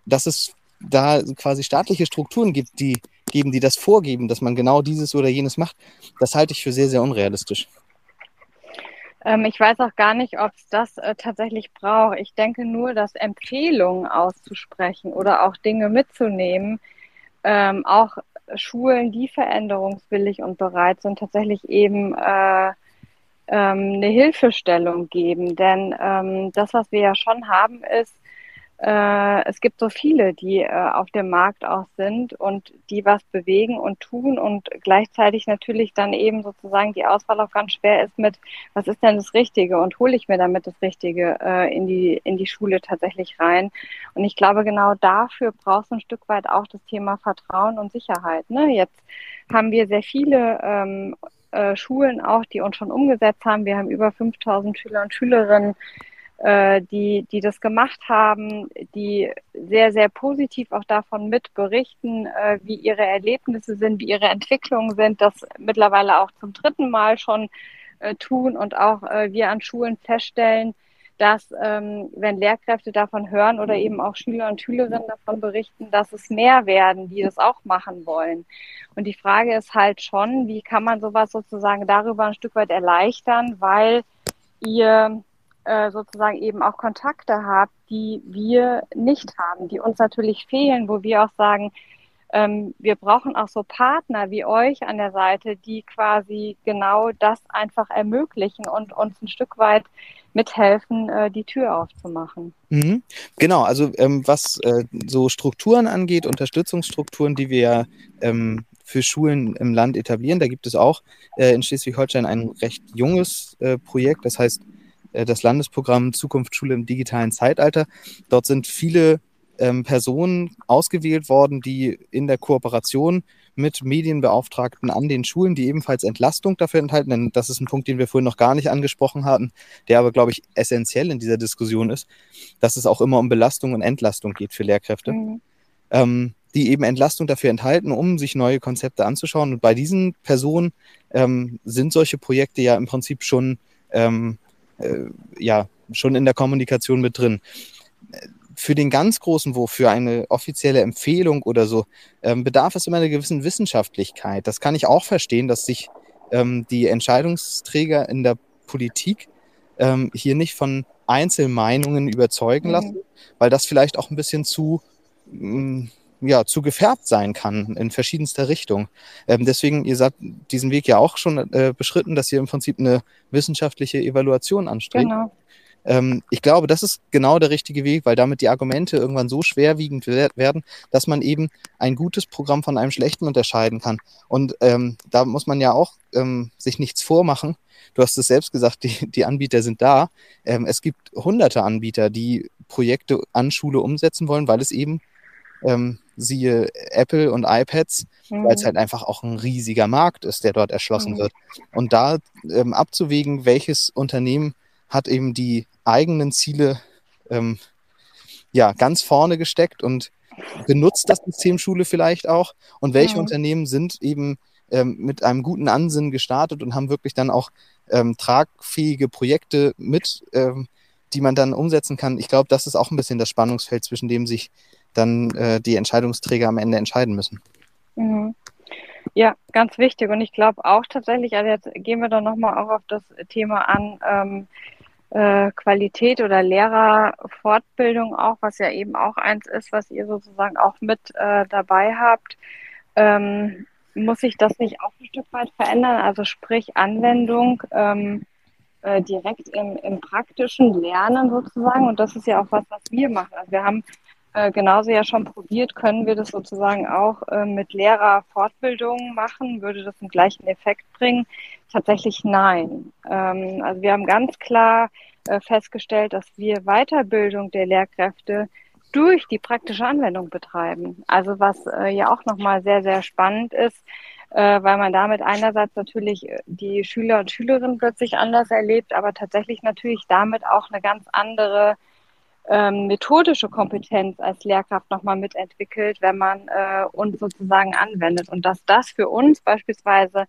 Dass es da quasi staatliche Strukturen gibt, die geben, die das vorgeben, dass man genau dieses oder jenes macht, das halte ich für sehr, sehr unrealistisch. Ähm, ich weiß auch gar nicht, ob es das äh, tatsächlich braucht. Ich denke nur, dass Empfehlungen auszusprechen oder auch Dinge mitzunehmen, ähm, auch Schulen, die veränderungswillig und bereit sind, tatsächlich eben äh, ähm, eine Hilfestellung geben. Denn ähm, das, was wir ja schon haben, ist, äh, es gibt so viele, die äh, auf dem Markt auch sind und die was bewegen und tun und gleichzeitig natürlich dann eben sozusagen die Auswahl auch ganz schwer ist mit, was ist denn das Richtige und hole ich mir damit das Richtige äh, in, die, in die Schule tatsächlich rein. Und ich glaube, genau dafür brauchst du ein Stück weit auch das Thema Vertrauen und Sicherheit. Ne? Jetzt haben wir sehr viele ähm, äh, Schulen auch, die uns schon umgesetzt haben. Wir haben über 5000 Schüler und Schülerinnen äh, die, die das gemacht haben, die sehr, sehr positiv auch davon mitberichten, äh, wie ihre Erlebnisse sind, wie ihre Entwicklungen sind, das mittlerweile auch zum dritten Mal schon äh, tun und auch äh, wir an Schulen feststellen, dass ähm, wenn Lehrkräfte davon hören oder eben auch Schüler und Schülerinnen davon berichten, dass es mehr werden, die das auch machen wollen. Und die Frage ist halt schon, wie kann man sowas sozusagen darüber ein Stück weit erleichtern, weil ihr äh, sozusagen eben auch Kontakte habt, die wir nicht haben, die uns natürlich fehlen, wo wir auch sagen, ähm, wir brauchen auch so Partner wie euch an der Seite, die quasi genau das einfach ermöglichen und uns ein Stück weit mithelfen, äh, die Tür aufzumachen. Mhm. Genau, also ähm, was äh, so Strukturen angeht, Unterstützungsstrukturen, die wir ähm, für Schulen im Land etablieren, da gibt es auch äh, in Schleswig-Holstein ein recht junges äh, Projekt, das heißt das Landesprogramm Zukunft Schule im digitalen Zeitalter. Dort sind viele ähm, Personen ausgewählt worden, die in der Kooperation mit Medienbeauftragten an den Schulen, die ebenfalls Entlastung dafür enthalten, denn das ist ein Punkt, den wir vorhin noch gar nicht angesprochen hatten, der aber, glaube ich, essentiell in dieser Diskussion ist, dass es auch immer um Belastung und Entlastung geht für Lehrkräfte, mhm. ähm, die eben Entlastung dafür enthalten, um sich neue Konzepte anzuschauen. Und bei diesen Personen ähm, sind solche Projekte ja im Prinzip schon ähm, äh, ja schon in der Kommunikation mit drin. Für den ganz großen Wurf, für eine offizielle Empfehlung oder so, ähm, bedarf es immer einer gewissen Wissenschaftlichkeit. Das kann ich auch verstehen, dass sich ähm, die Entscheidungsträger in der Politik ähm, hier nicht von Einzelmeinungen überzeugen mhm. lassen, weil das vielleicht auch ein bisschen zu mh, mm, ja, zu gefärbt sein kann in verschiedenster Richtung. Ähm, deswegen, ihr seid diesen Weg ja auch schon äh, beschritten, dass ihr im Prinzip eine wissenschaftliche Evaluation anstrebt. Genau. Ähm, ich glaube, das ist genau der richtige Weg, weil damit die Argumente irgendwann so schwerwiegend werden, dass man eben ein gutes Programm von einem schlechten unterscheiden kann. Und ähm, da muss man ja auch ähm, sich nichts vormachen. Du hast es selbst gesagt, die, die Anbieter sind da. Ähm, es gibt hunderte Anbieter, die Projekte an Schule umsetzen wollen, weil es eben ähm, siehe Apple und iPads, mhm. weil es halt einfach auch ein riesiger Markt ist, der dort erschlossen mhm. wird. Und da ähm, abzuwägen, welches Unternehmen hat eben die eigenen Ziele ähm, ja, ganz vorne gesteckt und benutzt das System Schule vielleicht auch und welche mhm. Unternehmen sind eben ähm, mit einem guten Ansinnen gestartet und haben wirklich dann auch ähm, tragfähige Projekte mit, ähm, die man dann umsetzen kann. Ich glaube, das ist auch ein bisschen das Spannungsfeld, zwischen dem sich dann äh, die Entscheidungsträger am Ende entscheiden müssen. Mhm. Ja, ganz wichtig. Und ich glaube auch tatsächlich, also jetzt gehen wir doch nochmal auch auf das Thema an, ähm, äh, Qualität oder Lehrerfortbildung auch, was ja eben auch eins ist, was ihr sozusagen auch mit äh, dabei habt. Ähm, muss sich das nicht auch ein Stück weit verändern? Also sprich Anwendung ähm, äh, direkt im, im praktischen Lernen sozusagen. Und das ist ja auch was, was wir machen. Also wir haben äh, genauso ja schon probiert, können wir das sozusagen auch äh, mit Lehrerfortbildungen machen? Würde das den gleichen Effekt bringen? Tatsächlich nein. Ähm, also wir haben ganz klar äh, festgestellt, dass wir Weiterbildung der Lehrkräfte durch die praktische Anwendung betreiben. Also was äh, ja auch nochmal sehr, sehr spannend ist, äh, weil man damit einerseits natürlich äh, die Schüler und Schülerinnen plötzlich anders erlebt, aber tatsächlich natürlich damit auch eine ganz andere ähm, methodische Kompetenz als Lehrkraft nochmal mitentwickelt, wenn man äh, uns sozusagen anwendet. Und dass das für uns beispielsweise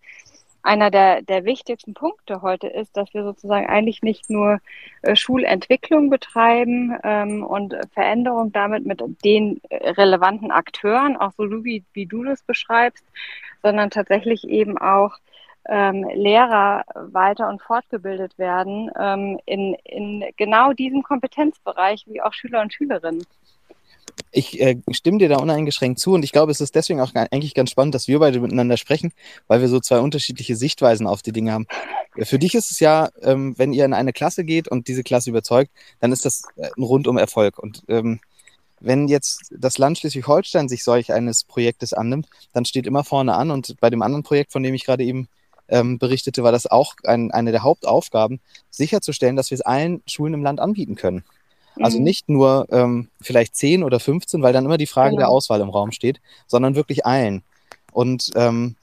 einer der, der wichtigsten Punkte heute ist, dass wir sozusagen eigentlich nicht nur äh, Schulentwicklung betreiben ähm, und Veränderung damit mit den relevanten Akteuren, auch so wie, wie du das beschreibst, sondern tatsächlich eben auch ähm, Lehrer weiter und fortgebildet werden ähm, in, in genau diesem Kompetenzbereich wie auch Schüler und Schülerinnen. Ich äh, stimme dir da uneingeschränkt zu und ich glaube, es ist deswegen auch eigentlich ganz spannend, dass wir beide miteinander sprechen, weil wir so zwei unterschiedliche Sichtweisen auf die Dinge haben. Für dich ist es ja, ähm, wenn ihr in eine Klasse geht und diese Klasse überzeugt, dann ist das äh, ein rundum Erfolg. Und ähm, wenn jetzt das Land Schleswig-Holstein sich solch eines Projektes annimmt, dann steht immer vorne an und bei dem anderen Projekt, von dem ich gerade eben ähm, berichtete, war das auch ein, eine der Hauptaufgaben, sicherzustellen, dass wir es allen Schulen im Land anbieten können. Also mhm. nicht nur ähm, vielleicht 10 oder 15, weil dann immer die Frage genau. der Auswahl im Raum steht, sondern wirklich allen. Und ähm,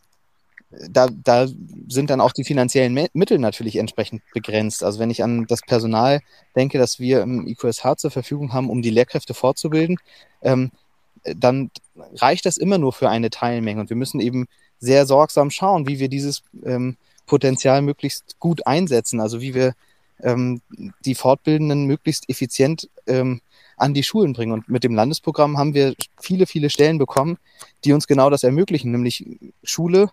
da, da sind dann auch die finanziellen Mittel natürlich entsprechend begrenzt. Also wenn ich an das Personal denke, das wir im IQSH zur Verfügung haben, um die Lehrkräfte fortzubilden, ähm, dann reicht das immer nur für eine Teilmenge. Und wir müssen eben sehr sorgsam schauen, wie wir dieses ähm, Potenzial möglichst gut einsetzen. Also wie wir ähm, die Fortbildenden möglichst effizient ähm, an die Schulen bringen. Und mit dem Landesprogramm haben wir viele, viele Stellen bekommen, die uns genau das ermöglichen, nämlich Schule,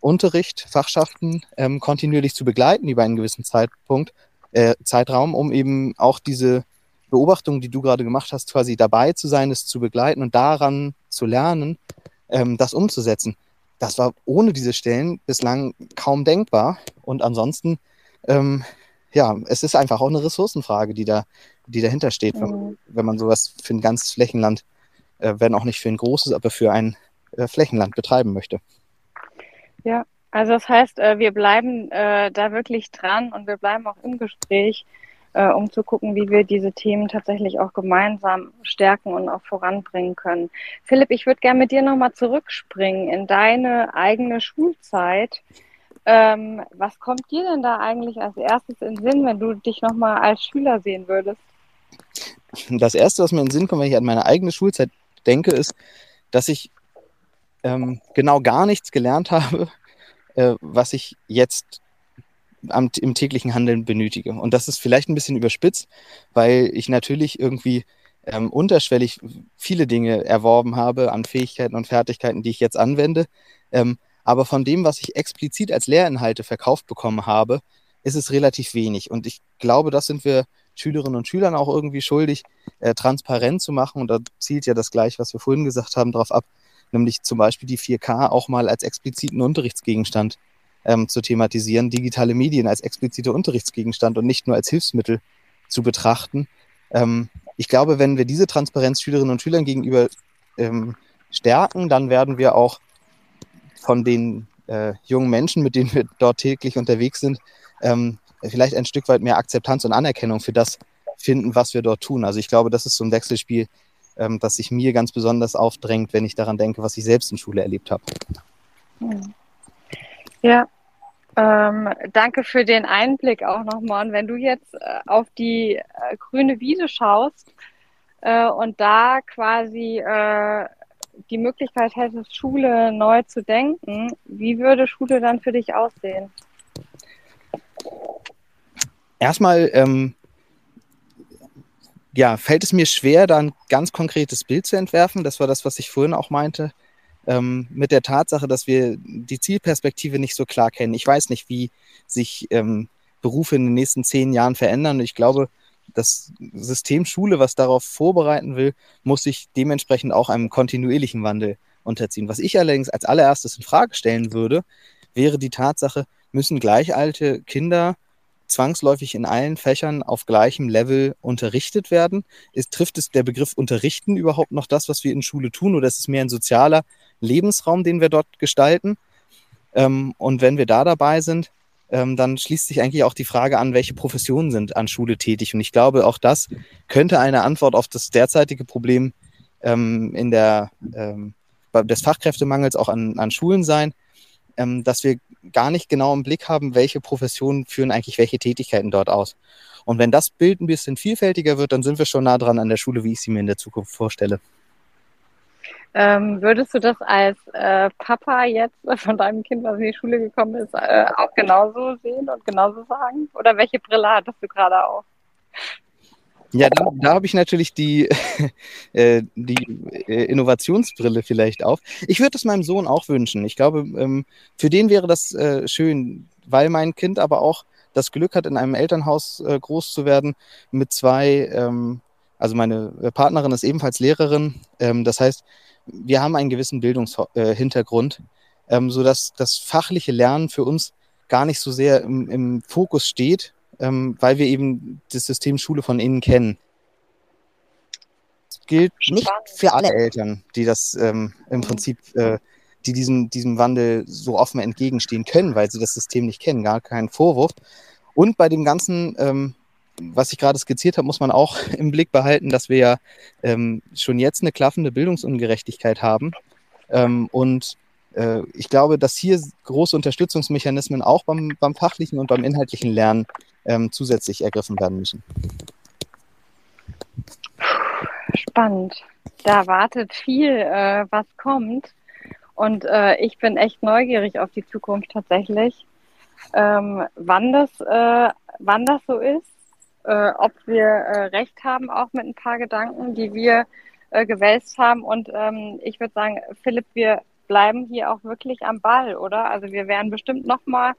Unterricht, Fachschaften ähm, kontinuierlich zu begleiten über einen gewissen Zeitpunkt, äh, Zeitraum, um eben auch diese Beobachtung, die du gerade gemacht hast, quasi dabei zu sein, es zu begleiten und daran zu lernen, ähm, das umzusetzen. Das war ohne diese Stellen bislang kaum denkbar. Und ansonsten, ähm, ja, es ist einfach auch eine Ressourcenfrage, die da, die dahinter steht, mhm. wenn, wenn, man sowas für ein ganzes Flächenland, äh, wenn auch nicht für ein großes, aber für ein äh, Flächenland betreiben möchte. Ja, also das heißt, äh, wir bleiben äh, da wirklich dran und wir bleiben auch im Gespräch, äh, um zu gucken, wie wir diese Themen tatsächlich auch gemeinsam stärken und auch voranbringen können. Philipp, ich würde gerne mit dir nochmal zurückspringen in deine eigene Schulzeit. Ähm, was kommt dir denn da eigentlich als erstes in den Sinn, wenn du dich nochmal als Schüler sehen würdest? Das Erste, was mir in den Sinn kommt, wenn ich an meine eigene Schulzeit denke, ist, dass ich ähm, genau gar nichts gelernt habe, äh, was ich jetzt am, im täglichen Handeln benötige. Und das ist vielleicht ein bisschen überspitzt, weil ich natürlich irgendwie ähm, unterschwellig viele Dinge erworben habe an Fähigkeiten und Fertigkeiten, die ich jetzt anwende. Ähm, aber von dem, was ich explizit als Lehrinhalte verkauft bekommen habe, ist es relativ wenig. Und ich glaube, das sind wir Schülerinnen und Schülern auch irgendwie schuldig, äh, transparent zu machen. Und da zielt ja das gleich, was wir vorhin gesagt haben, darauf ab, nämlich zum Beispiel die 4K auch mal als expliziten Unterrichtsgegenstand ähm, zu thematisieren, digitale Medien als expliziter Unterrichtsgegenstand und nicht nur als Hilfsmittel zu betrachten. Ähm, ich glaube, wenn wir diese Transparenz Schülerinnen und Schülern gegenüber ähm, stärken, dann werden wir auch von den äh, jungen Menschen, mit denen wir dort täglich unterwegs sind, ähm, vielleicht ein Stück weit mehr Akzeptanz und Anerkennung für das finden, was wir dort tun. Also ich glaube, das ist so ein Wechselspiel, ähm, das sich mir ganz besonders aufdrängt, wenn ich daran denke, was ich selbst in Schule erlebt habe. Ja, ähm, danke für den Einblick auch nochmal. Und wenn du jetzt äh, auf die äh, grüne Wiese schaust äh, und da quasi äh, die Möglichkeit hättest, Schule neu zu denken, wie würde Schule dann für dich aussehen? Erstmal ähm, ja, fällt es mir schwer, da ein ganz konkretes Bild zu entwerfen. Das war das, was ich vorhin auch meinte. Ähm, mit der Tatsache, dass wir die Zielperspektive nicht so klar kennen. Ich weiß nicht, wie sich ähm, Berufe in den nächsten zehn Jahren verändern. Ich glaube, das System Schule, was darauf vorbereiten will, muss sich dementsprechend auch einem kontinuierlichen Wandel unterziehen. Was ich allerdings als allererstes in Frage stellen würde, wäre die Tatsache, müssen gleich alte Kinder zwangsläufig in allen Fächern auf gleichem Level unterrichtet werden? Ist, trifft es der Begriff Unterrichten überhaupt noch das, was wir in Schule tun, oder ist es mehr ein sozialer Lebensraum, den wir dort gestalten? Ähm, und wenn wir da dabei sind, ähm, dann schließt sich eigentlich auch die Frage an, welche Professionen sind an Schule tätig. Und ich glaube, auch das könnte eine Antwort auf das derzeitige Problem ähm, in der, ähm, des Fachkräftemangels auch an, an Schulen sein, ähm, dass wir gar nicht genau im Blick haben, welche Professionen führen eigentlich welche Tätigkeiten dort aus. Und wenn das Bild ein bisschen vielfältiger wird, dann sind wir schon nah dran an der Schule, wie ich sie mir in der Zukunft vorstelle. Ähm, würdest du das als äh, Papa jetzt von deinem Kind, was in die Schule gekommen ist, äh, auch genauso sehen und genauso sagen? Oder welche Brille hattest du gerade auf? Ja, da, da habe ich natürlich die, äh, die äh, Innovationsbrille vielleicht auf. Ich würde es meinem Sohn auch wünschen. Ich glaube, ähm, für den wäre das äh, schön, weil mein Kind aber auch das Glück hat, in einem Elternhaus äh, groß zu werden mit zwei, ähm, also meine äh, Partnerin ist ebenfalls Lehrerin. Ähm, das heißt, wir haben einen gewissen Bildungshintergrund, äh, ähm, sodass das fachliche Lernen für uns gar nicht so sehr im, im Fokus steht, ähm, weil wir eben das System Schule von innen kennen. Das gilt nicht für alle Eltern, die das ähm, im Prinzip äh, die diesem, diesem Wandel so offen entgegenstehen können, weil sie das System nicht kennen, gar keinen Vorwurf. Und bei dem Ganzen, ähm, was ich gerade skizziert habe, muss man auch im Blick behalten, dass wir ja ähm, schon jetzt eine klaffende Bildungsungerechtigkeit haben. Ähm, und äh, ich glaube, dass hier große Unterstützungsmechanismen auch beim, beim fachlichen und beim inhaltlichen Lernen ähm, zusätzlich ergriffen werden müssen. Spannend. Da wartet viel, äh, was kommt. Und äh, ich bin echt neugierig auf die Zukunft tatsächlich, ähm, wann, das, äh, wann das so ist, äh, ob wir äh, recht haben, auch mit ein paar Gedanken, die wir äh, gewälzt haben. Und ähm, ich würde sagen, Philipp, wir bleiben hier auch wirklich am Ball, oder? Also wir werden bestimmt nochmal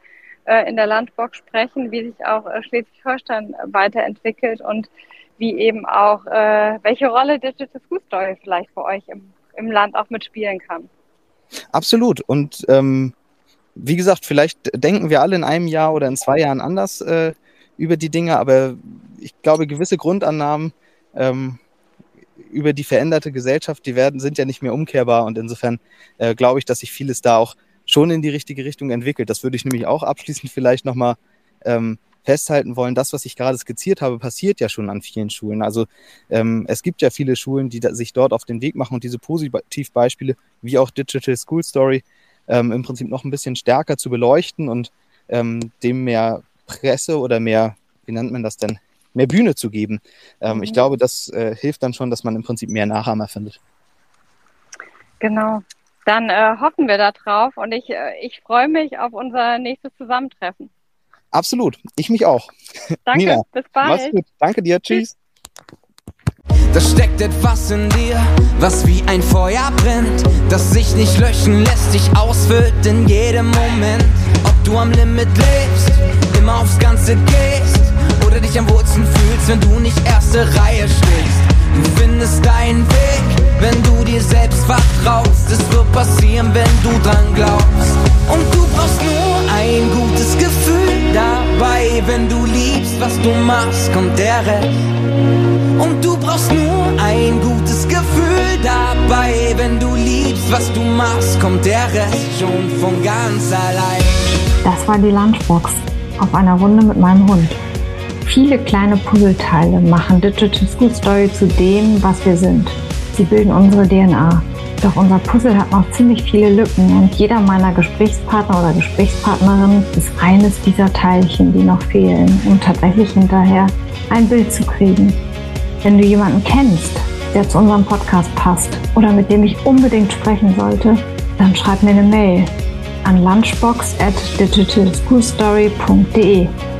äh, in der Landbox sprechen, wie sich auch äh, Schleswig-Holstein weiterentwickelt und wie eben auch, äh, welche Rolle Digital School Story vielleicht für euch im, im Land auch mitspielen kann. Absolut. Und ähm, wie gesagt, vielleicht denken wir alle in einem Jahr oder in zwei Jahren anders äh, über die Dinge, aber ich glaube, gewisse Grundannahmen ähm, über die veränderte Gesellschaft, die werden, sind ja nicht mehr umkehrbar und insofern äh, glaube ich, dass sich vieles da auch schon in die richtige Richtung entwickelt. Das würde ich nämlich auch abschließend vielleicht nochmal ähm, festhalten wollen, das, was ich gerade skizziert habe, passiert ja schon an vielen Schulen. Also ähm, es gibt ja viele Schulen, die sich dort auf den Weg machen und diese Positivbeispiele, wie auch Digital School Story, ähm, im Prinzip noch ein bisschen stärker zu beleuchten und ähm, dem mehr Presse oder mehr, wie nennt man das denn, mehr Bühne zu geben. Ähm, mhm. Ich glaube, das äh, hilft dann schon, dass man im Prinzip mehr Nachahmer findet. Genau. Dann äh, hoffen wir da drauf und ich, äh, ich freue mich auf unser nächstes Zusammentreffen. Absolut. Ich mich auch. Danke. Nina, bis bald. Mach's gut. Danke dir. Tschüss. Da steckt etwas in dir, was wie ein Feuer brennt, das sich nicht löschen lässt, dich ausfüllt in jedem Moment. Ob du am Limit lebst, immer aufs Ganze gehst oder dich am Wurzeln fühlst, wenn du nicht erste Reihe stehst. Du findest deinen Weg, wenn du dir selbst vertraust. Es wird passieren, wenn du dran glaubst. Und du brauchst nur ein gutes Gefühl dabei. Wenn du liebst, was du machst, kommt der Rest. Und du brauchst nur ein gutes Gefühl dabei. Wenn du liebst, was du machst, kommt der Rest schon von ganz allein. Das war die Lunchbox auf einer Runde mit meinem Hund. Viele kleine Puzzleteile machen Digital School Story zu dem, was wir sind. Sie bilden unsere DNA. Doch unser Puzzle hat noch ziemlich viele Lücken und jeder meiner Gesprächspartner oder Gesprächspartnerin ist eines dieser Teilchen, die noch fehlen, um tatsächlich hinterher ein Bild zu kriegen. Wenn du jemanden kennst, der zu unserem Podcast passt oder mit dem ich unbedingt sprechen sollte, dann schreib mir eine Mail an lunchbox at digitalschoolstory.de.